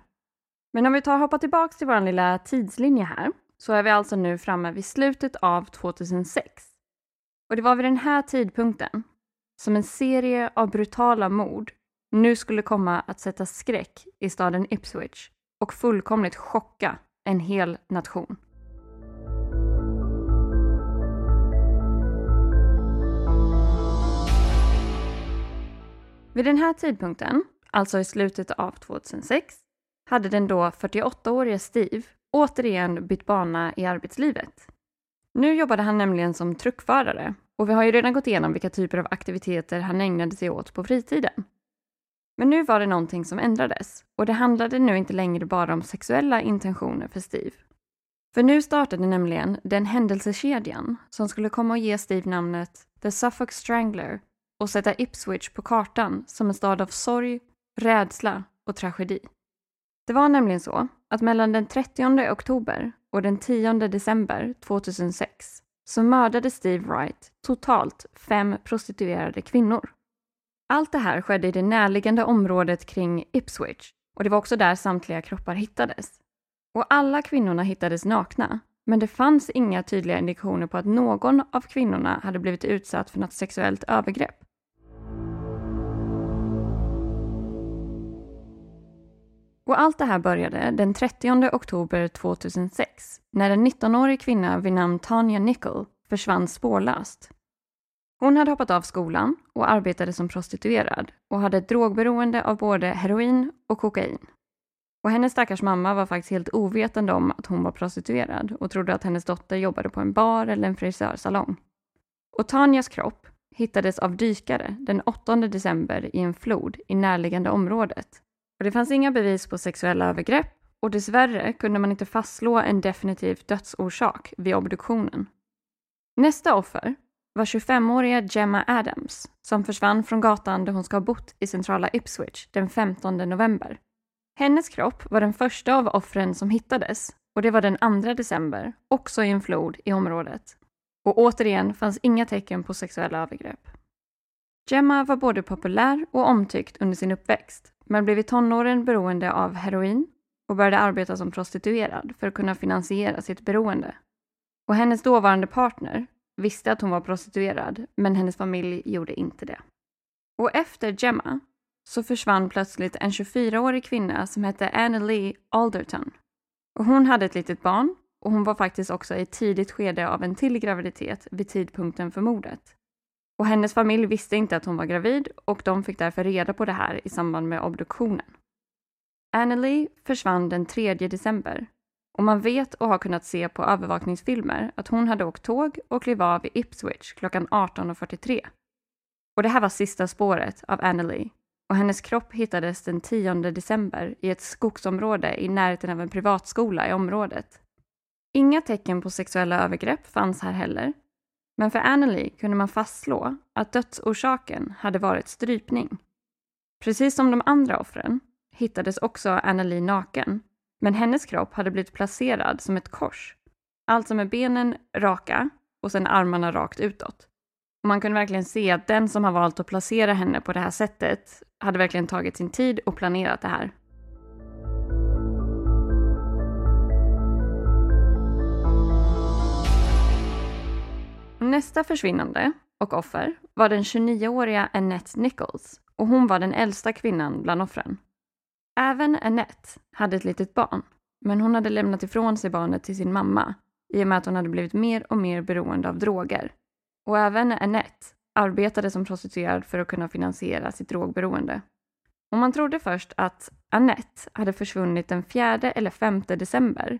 Men om vi tar och hoppar tillbaks till vår lilla tidslinje här så är vi alltså nu framme vid slutet av 2006. Och det var vid den här tidpunkten som en serie av brutala mord nu skulle komma att sätta skräck i staden Ipswich och fullkomligt chocka en hel nation. Vid den här tidpunkten, alltså i slutet av 2006, hade den då 48-årige Steve återigen bytt bana i arbetslivet. Nu jobbade han nämligen som truckförare och vi har ju redan gått igenom vilka typer av aktiviteter han ägnade sig åt på fritiden. Men nu var det någonting som ändrades och det handlade nu inte längre bara om sexuella intentioner för Steve. För nu startade nämligen den händelsekedjan som skulle komma att ge Steve namnet The Suffolk Strangler och sätta Ipswich på kartan som en stad av sorg, rädsla och tragedi. Det var nämligen så att mellan den 30 oktober och den 10 december 2006 så mördade Steve Wright totalt fem prostituerade kvinnor. Allt det här skedde i det närliggande området kring Ipswich och det var också där samtliga kroppar hittades. Och alla kvinnorna hittades nakna, men det fanns inga tydliga indikationer på att någon av kvinnorna hade blivit utsatt för något sexuellt övergrepp. Och allt det här började den 30 oktober 2006 när en 19-årig kvinna vid namn Tanya Nickel försvann spårlöst. Hon hade hoppat av skolan och arbetade som prostituerad och hade ett drogberoende av både heroin och kokain. Och hennes stackars mamma var faktiskt helt ovetande om att hon var prostituerad och trodde att hennes dotter jobbade på en bar eller en frisörsalong. Och Tanyas kropp hittades av dykare den 8 december i en flod i närliggande området. Och det fanns inga bevis på sexuella övergrepp och dessvärre kunde man inte fastslå en definitiv dödsorsak vid obduktionen. Nästa offer var 25-åriga Gemma Adams som försvann från gatan där hon ska ha bott i centrala Ipswich den 15 november. Hennes kropp var den första av offren som hittades och det var den 2 december, också i en flod i området. Och återigen fanns inga tecken på sexuella övergrepp. Gemma var både populär och omtyckt under sin uppväxt, men blev i tonåren beroende av heroin och började arbeta som prostituerad för att kunna finansiera sitt beroende. Och hennes dåvarande partner visste att hon var prostituerad, men hennes familj gjorde inte det. Och efter Gemma så försvann plötsligt en 24-årig kvinna som hette Annelie Alderton. Och hon hade ett litet barn och hon var faktiskt också i ett tidigt skede av en till graviditet vid tidpunkten för mordet. Och hennes familj visste inte att hon var gravid och de fick därför reda på det här i samband med obduktionen. Annelie försvann den 3 december och man vet och har kunnat se på övervakningsfilmer att hon hade åkt tåg och klev av i Ipswich klockan 18.43. Och det här var sista spåret av Annelie och hennes kropp hittades den 10 december i ett skogsområde i närheten av en privatskola i området. Inga tecken på sexuella övergrepp fanns här heller, men för Annelie kunde man fastslå att dödsorsaken hade varit strypning. Precis som de andra offren hittades också Annelie naken, men hennes kropp hade blivit placerad som ett kors, alltså med benen raka och sen armarna rakt utåt. Och man kunde verkligen se att den som har valt att placera henne på det här sättet hade verkligen tagit sin tid och planerat det här. Nästa försvinnande och offer var den 29-åriga Annette Nichols och hon var den äldsta kvinnan bland offren. Även Annette hade ett litet barn, men hon hade lämnat ifrån sig barnet till sin mamma i och med att hon hade blivit mer och mer beroende av droger. Och även Annette arbetade som prostituerad för att kunna finansiera sitt drogberoende. Och man trodde först att Annette hade försvunnit den 4 eller 5 december.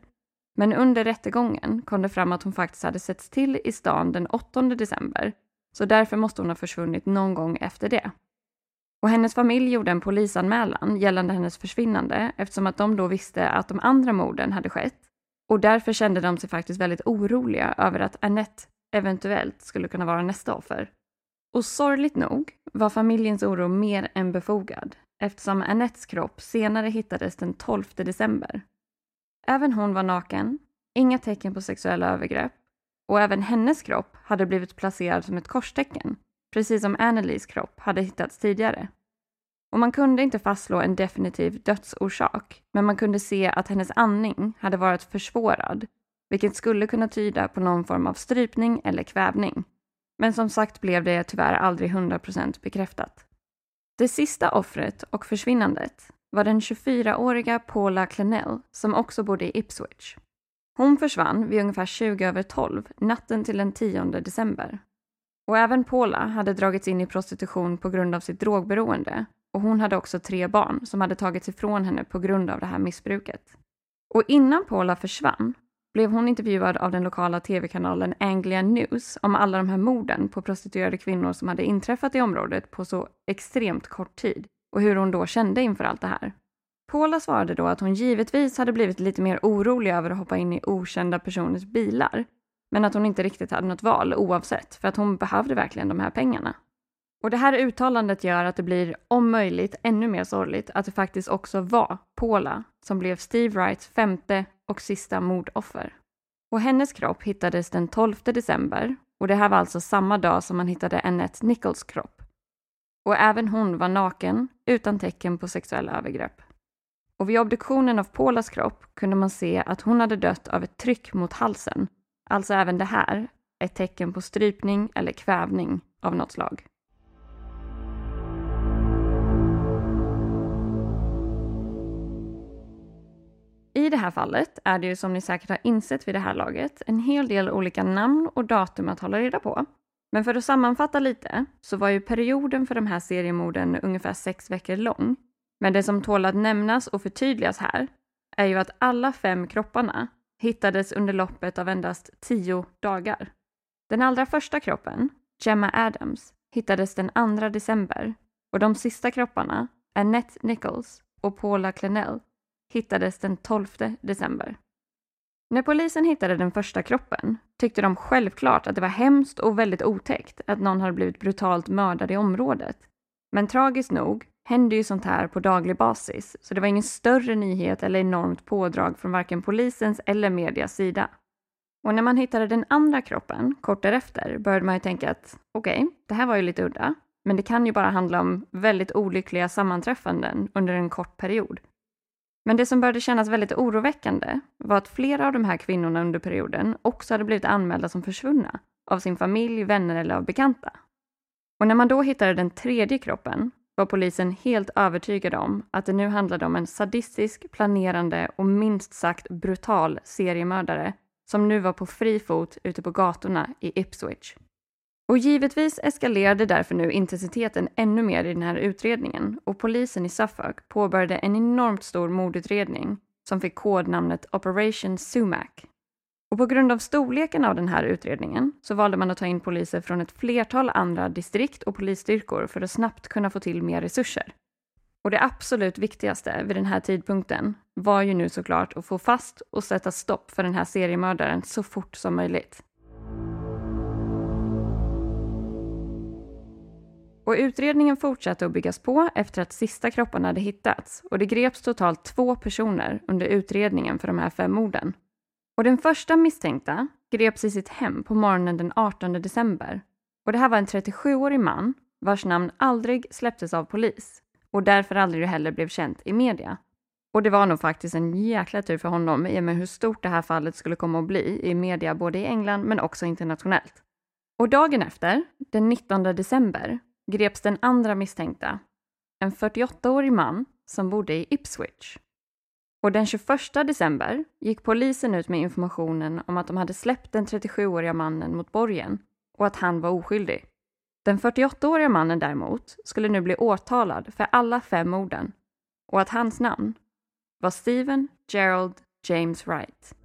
Men under rättegången kom det fram att hon faktiskt hade setts till i stan den 8 december. Så därför måste hon ha försvunnit någon gång efter det. Och hennes familj gjorde en polisanmälan gällande hennes försvinnande eftersom att de då visste att de andra morden hade skett. Och därför kände de sig faktiskt väldigt oroliga över att Annette eventuellt skulle kunna vara nästa offer. Och sorgligt nog var familjens oro mer än befogad eftersom Annettes kropp senare hittades den 12 december. Även hon var naken, inga tecken på sexuella övergrepp och även hennes kropp hade blivit placerad som ett korstecken, precis som Annelies kropp hade hittats tidigare. Och man kunde inte fastslå en definitiv dödsorsak, men man kunde se att hennes andning hade varit försvårad, vilket skulle kunna tyda på någon form av strypning eller kvävning. Men som sagt blev det tyvärr aldrig 100% bekräftat. Det sista offret och försvinnandet var den 24-åriga Paula Clenell som också bodde i Ipswich. Hon försvann vid ungefär 20 över 12 natten till den 10 december. Och även Paula hade dragits in i prostitution på grund av sitt drogberoende och hon hade också tre barn som hade tagits ifrån henne på grund av det här missbruket. Och innan Paula försvann blev hon intervjuad av den lokala tv-kanalen Anglia News om alla de här morden på prostituerade kvinnor som hade inträffat i området på så extremt kort tid och hur hon då kände inför allt det här. Paula svarade då att hon givetvis hade blivit lite mer orolig över att hoppa in i okända personers bilar, men att hon inte riktigt hade något val oavsett, för att hon behövde verkligen de här pengarna. Och det här uttalandet gör att det blir om möjligt ännu mer sorgligt att det faktiskt också var Paula som blev Steve Wrights femte och sista mordoffer. Och hennes kropp hittades den 12 december och det här var alltså samma dag som man hittade Annette Nichols kropp. Och även hon var naken utan tecken på sexuella övergrepp. Och vid obduktionen av Paulas kropp kunde man se att hon hade dött av ett tryck mot halsen. Alltså även det här ett tecken på strypning eller kvävning av något slag. I det här fallet är det ju som ni säkert har insett vid det här laget en hel del olika namn och datum att hålla reda på. Men för att sammanfatta lite så var ju perioden för de här seriemorden ungefär sex veckor lång. Men det som tål att nämnas och förtydligas här är ju att alla fem kropparna hittades under loppet av endast tio dagar. Den allra första kroppen, Gemma Adams, hittades den 2 december och de sista kropparna, Annette Nichols och Paula Clenell, hittades den 12 december. När polisen hittade den första kroppen tyckte de självklart att det var hemskt och väldigt otäckt att någon hade blivit brutalt mördad i området. Men tragiskt nog hände ju sånt här på daglig basis, så det var ingen större nyhet eller enormt pådrag från varken polisens eller medias sida. Och när man hittade den andra kroppen kort därefter började man ju tänka att okej, okay, det här var ju lite udda, men det kan ju bara handla om väldigt olyckliga sammanträffanden under en kort period. Men det som började kännas väldigt oroväckande var att flera av de här kvinnorna under perioden också hade blivit anmälda som försvunna av sin familj, vänner eller av bekanta. Och när man då hittade den tredje kroppen var polisen helt övertygad om att det nu handlade om en sadistisk, planerande och minst sagt brutal seriemördare som nu var på fri fot ute på gatorna i Ipswich. Och givetvis eskalerade därför nu intensiteten ännu mer i den här utredningen och polisen i Suffolk påbörjade en enormt stor mordutredning som fick kodnamnet Operation Sumac. Och på grund av storleken av den här utredningen så valde man att ta in poliser från ett flertal andra distrikt och polisstyrkor för att snabbt kunna få till mer resurser. Och det absolut viktigaste vid den här tidpunkten var ju nu såklart att få fast och sätta stopp för den här seriemördaren så fort som möjligt. Och utredningen fortsatte att byggas på efter att sista kropparna hade hittats och det greps totalt två personer under utredningen för de här fem morden. Och den första misstänkta greps i sitt hem på morgonen den 18 december. Och det här var en 37-årig man vars namn aldrig släpptes av polis och därför aldrig heller blev känt i media. Och det var nog faktiskt en jäkla tur för honom i och med hur stort det här fallet skulle komma att bli i media både i England men också internationellt. Och dagen efter, den 19 december, greps den andra misstänkta, en 48-årig man som bodde i Ipswich. Och den 21 december gick polisen ut med informationen om att de hade släppt den 37-åriga mannen mot borgen och att han var oskyldig. Den 48-åriga mannen däremot skulle nu bli åtalad för alla fem morden och att hans namn var Stephen Gerald James Wright.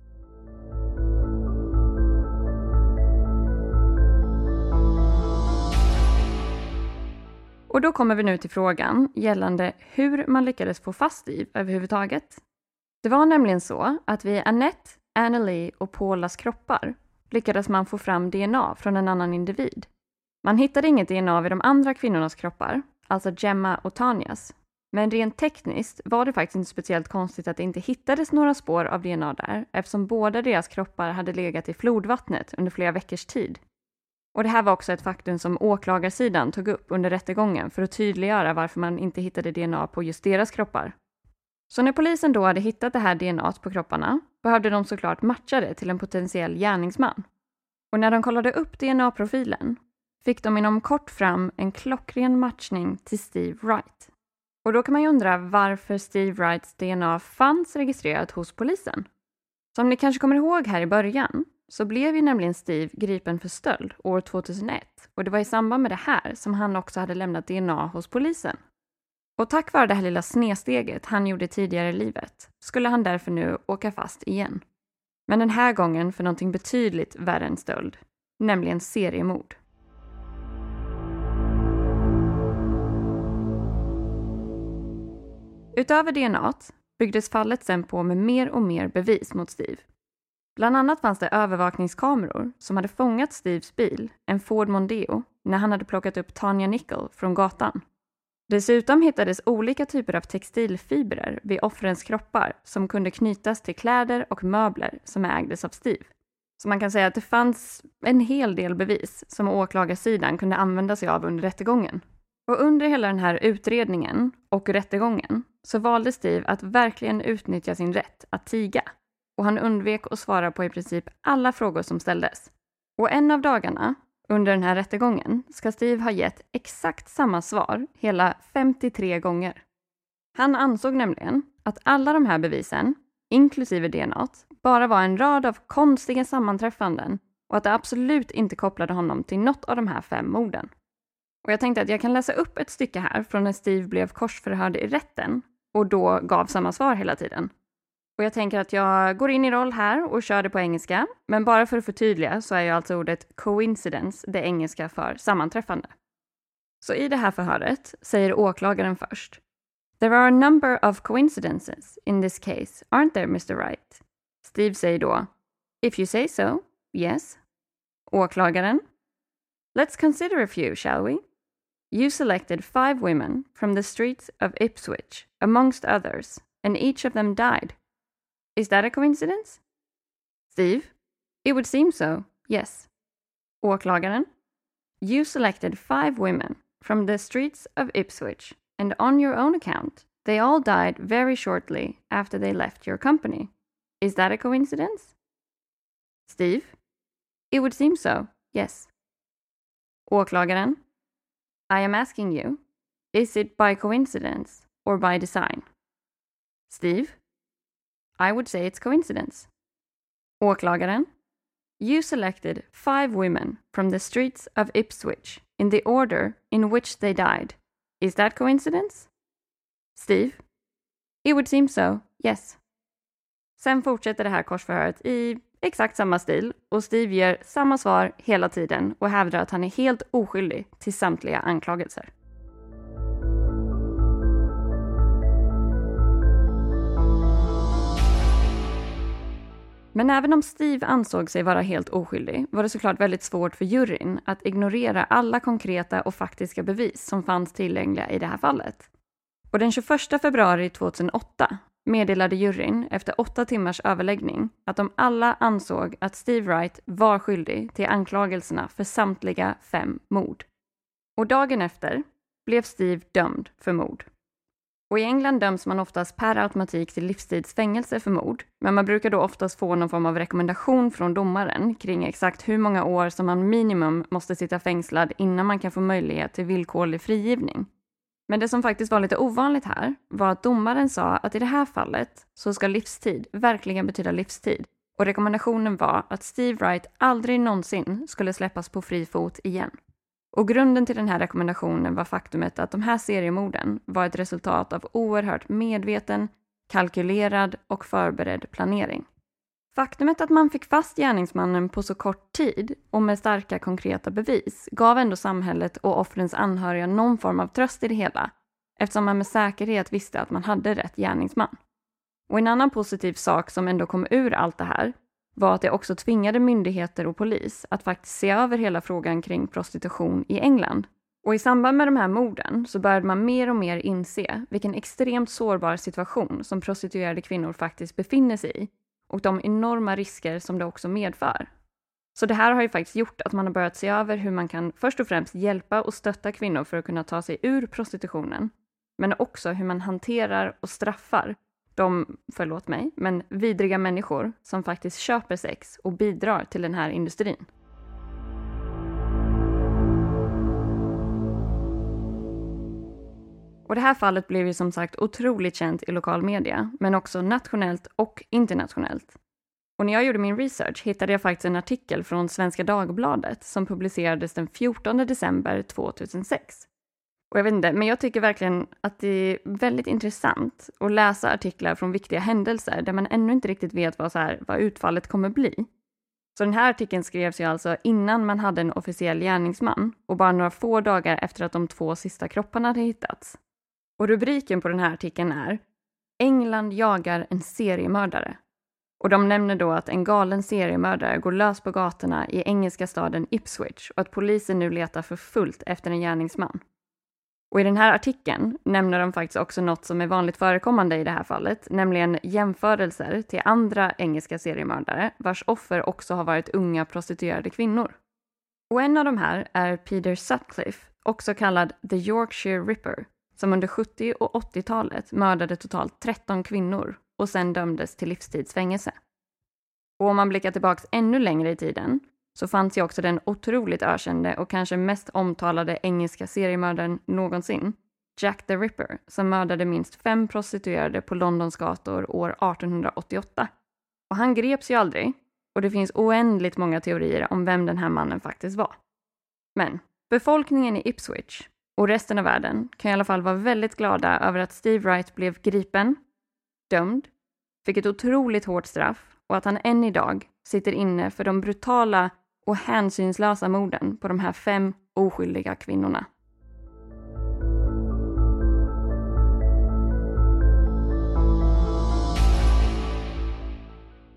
Och då kommer vi nu till frågan gällande hur man lyckades få fast Steve överhuvudtaget. Det var nämligen så att vid Annette, Annelie och Paulas kroppar lyckades man få fram DNA från en annan individ. Man hittade inget DNA vid de andra kvinnornas kroppar, alltså Gemma och Tanias, Men rent tekniskt var det faktiskt inte speciellt konstigt att det inte hittades några spår av DNA där eftersom båda deras kroppar hade legat i flodvattnet under flera veckors tid. Och det här var också ett faktum som åklagarsidan tog upp under rättegången för att tydliggöra varför man inte hittade DNA på just deras kroppar. Så när polisen då hade hittat det här DNA på kropparna behövde de såklart matcha det till en potentiell gärningsman. Och när de kollade upp DNA-profilen fick de inom kort fram en klockren matchning till Steve Wright. Och då kan man ju undra varför Steve Wrights DNA fanns registrerat hos polisen. Som ni kanske kommer ihåg här i början så blev ju nämligen Steve gripen för stöld år 2001 och det var i samband med det här som han också hade lämnat DNA hos polisen. Och tack vare det här lilla snedsteget han gjorde tidigare i livet skulle han därför nu åka fast igen. Men den här gången för någonting betydligt värre än stöld, nämligen seriemord. Utöver DNA byggdes fallet sen på med mer och mer bevis mot Steve. Bland annat fanns det övervakningskameror som hade fångat Steves bil, en Ford Mondeo, när han hade plockat upp Tanya Nickel från gatan. Dessutom hittades olika typer av textilfibrer vid offrens kroppar som kunde knytas till kläder och möbler som ägdes av Steve. Så man kan säga att det fanns en hel del bevis som åklagarsidan kunde använda sig av under rättegången. Och under hela den här utredningen och rättegången så valde Steve att verkligen utnyttja sin rätt att tiga. Och han undvek att svara på i princip alla frågor som ställdes. Och en av dagarna under den här rättegången ska Steve ha gett exakt samma svar hela 53 gånger. Han ansåg nämligen att alla de här bevisen, inklusive DNA, bara var en rad av konstiga sammanträffanden och att det absolut inte kopplade honom till något av de här fem morden. Och jag tänkte att jag kan läsa upp ett stycke här från när Steve blev korsförhörd i rätten och då gav samma svar hela tiden. Och jag tänker att jag går in i roll här och kör det på engelska. Men bara för att förtydliga så är ju alltså ordet coincidence det engelska för sammanträffande. Så i det här förhöret säger åklagaren först There are a number of coincidences in this case, aren't there Mr Wright? Steve säger då If you say so, yes. Åklagaren Let's consider a few, shall we? You selected five women from the streets of Ipswich, amongst others, and each of them died. Is that a coincidence? Steve? It would seem so, yes. Åklagaren? You selected five women from the streets of Ipswich, and on your own account, they all died very shortly after they left your company. Is that a coincidence? Steve? It would seem so, yes. Åklagaren? I am asking you, is it by coincidence or by design? Steve? I would say it's coincidence. Åklagaren. You selected five women from the streets of Ipswich in the order in which they died. Is that coincidence? Steve. It would seem so, yes. Sen fortsätter det här korsförhöret i exakt samma stil och Steve ger samma svar hela tiden och hävdar att han är helt oskyldig till samtliga anklagelser. Men även om Steve ansåg sig vara helt oskyldig var det såklart väldigt svårt för juryn att ignorera alla konkreta och faktiska bevis som fanns tillgängliga i det här fallet. Och den 21 februari 2008 meddelade juryn efter åtta timmars överläggning att de alla ansåg att Steve Wright var skyldig till anklagelserna för samtliga fem mord. Och dagen efter blev Steve dömd för mord. Och I England döms man oftast per automatik till livstidsfängelse för mord, men man brukar då oftast få någon form av rekommendation från domaren kring exakt hur många år som man minimum måste sitta fängslad innan man kan få möjlighet till villkorlig frigivning. Men det som faktiskt var lite ovanligt här var att domaren sa att i det här fallet så ska livstid verkligen betyda livstid och rekommendationen var att Steve Wright aldrig någonsin skulle släppas på fri fot igen. Och grunden till den här rekommendationen var faktumet att de här seriemorden var ett resultat av oerhört medveten, kalkylerad och förberedd planering. Faktumet att man fick fast gärningsmannen på så kort tid och med starka konkreta bevis gav ändå samhället och offrens anhöriga någon form av tröst i det hela eftersom man med säkerhet visste att man hade rätt gärningsman. Och en annan positiv sak som ändå kom ur allt det här var att det också tvingade myndigheter och polis att faktiskt se över hela frågan kring prostitution i England. Och i samband med de här morden så började man mer och mer inse vilken extremt sårbar situation som prostituerade kvinnor faktiskt befinner sig i och de enorma risker som det också medför. Så det här har ju faktiskt gjort att man har börjat se över hur man kan först och främst hjälpa och stötta kvinnor för att kunna ta sig ur prostitutionen, men också hur man hanterar och straffar de, förlåt mig, men vidriga människor som faktiskt köper sex och bidrar till den här industrin. Och det här fallet blev ju som sagt otroligt känt i lokal media, men också nationellt och internationellt. Och när jag gjorde min research hittade jag faktiskt en artikel från Svenska Dagbladet som publicerades den 14 december 2006. Och jag vet inte, men jag tycker verkligen att det är väldigt intressant att läsa artiklar från viktiga händelser där man ännu inte riktigt vet vad, så här, vad utfallet kommer bli. Så den här artikeln skrevs ju alltså innan man hade en officiell gärningsman och bara några få dagar efter att de två sista kropparna hade hittats. Och rubriken på den här artikeln är England jagar en seriemördare. Och de nämner då att en galen seriemördare går lös på gatorna i engelska staden Ipswich och att polisen nu letar för fullt efter en gärningsman. Och i den här artikeln nämner de faktiskt också något som är vanligt förekommande i det här fallet, nämligen jämförelser till andra engelska seriemördare vars offer också har varit unga prostituerade kvinnor. Och en av de här är Peter Sutcliffe, också kallad The Yorkshire Ripper, som under 70 och 80-talet mördade totalt 13 kvinnor och sen dömdes till livstidsfängelse. Och om man blickar tillbaks ännu längre i tiden så fanns ju också den otroligt ökände och kanske mest omtalade engelska seriemördaren någonsin, Jack the Ripper, som mördade minst fem prostituerade på Londons gator år 1888. Och han greps ju aldrig och det finns oändligt många teorier om vem den här mannen faktiskt var. Men befolkningen i Ipswich och resten av världen kan i alla fall vara väldigt glada över att Steve Wright blev gripen, dömd, fick ett otroligt hårt straff och att han än idag sitter inne för de brutala och hänsynslösa morden på de här fem oskyldiga kvinnorna.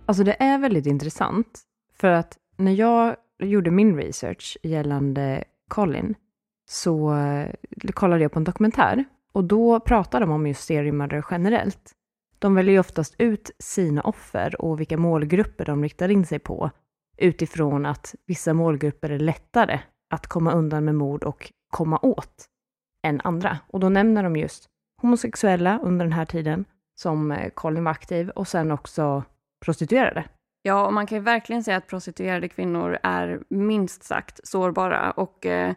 Alltså det är väldigt intressant för att när jag gjorde min research gällande Colin så eh, kollade jag på en dokumentär och då pratade de om just seriemördare generellt. De väljer ju oftast ut sina offer och vilka målgrupper de riktar in sig på utifrån att vissa målgrupper är lättare att komma undan med mord och komma åt än andra. Och då nämner de just homosexuella under den här tiden som eh, Colin var aktiv och sen också prostituerade. Ja, och man kan ju verkligen säga att prostituerade kvinnor är minst sagt sårbara och eh,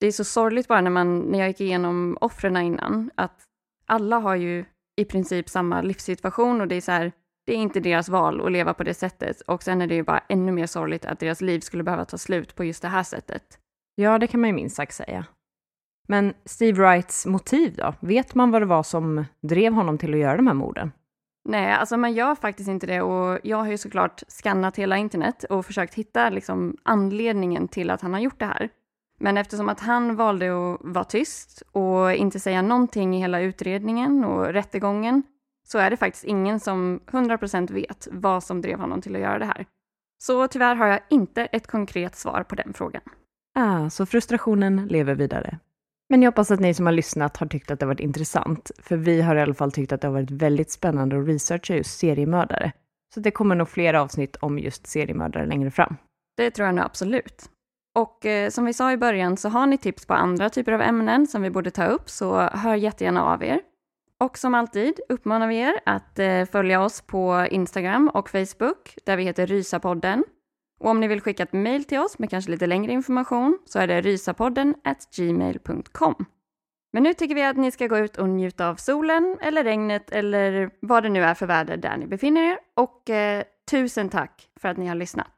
det är så sorgligt bara när, man, när jag gick igenom offren innan, att alla har ju i princip samma livssituation och det är så här, det är inte deras val att leva på det sättet och sen är det ju bara ännu mer sorgligt att deras liv skulle behöva ta slut på just det här sättet. Ja, det kan man ju minst sagt säga. Men Steve Wrights motiv då? Vet man vad det var som drev honom till att göra de här morden? Nej, alltså man gör faktiskt inte det och jag har ju såklart skannat hela internet och försökt hitta liksom anledningen till att han har gjort det här. Men eftersom att han valde att vara tyst och inte säga någonting i hela utredningen och rättegången så är det faktiskt ingen som 100% vet vad som drev honom till att göra det här. Så tyvärr har jag inte ett konkret svar på den frågan. Ah, så frustrationen lever vidare. Men jag hoppas att ni som har lyssnat har tyckt att det har varit intressant, för vi har i alla fall tyckt att det har varit väldigt spännande att researcha just seriemördare. Så det kommer nog fler avsnitt om just seriemördare längre fram. Det tror jag nog absolut. Och eh, som vi sa i början så har ni tips på andra typer av ämnen som vi borde ta upp så hör jättegärna av er. Och som alltid uppmanar vi er att eh, följa oss på Instagram och Facebook där vi heter Rysapodden. Och om ni vill skicka ett mejl till oss med kanske lite längre information så är det rysapodden gmail.com. Men nu tycker vi att ni ska gå ut och njuta av solen eller regnet eller vad det nu är för väder där ni befinner er. Och eh, tusen tack för att ni har lyssnat.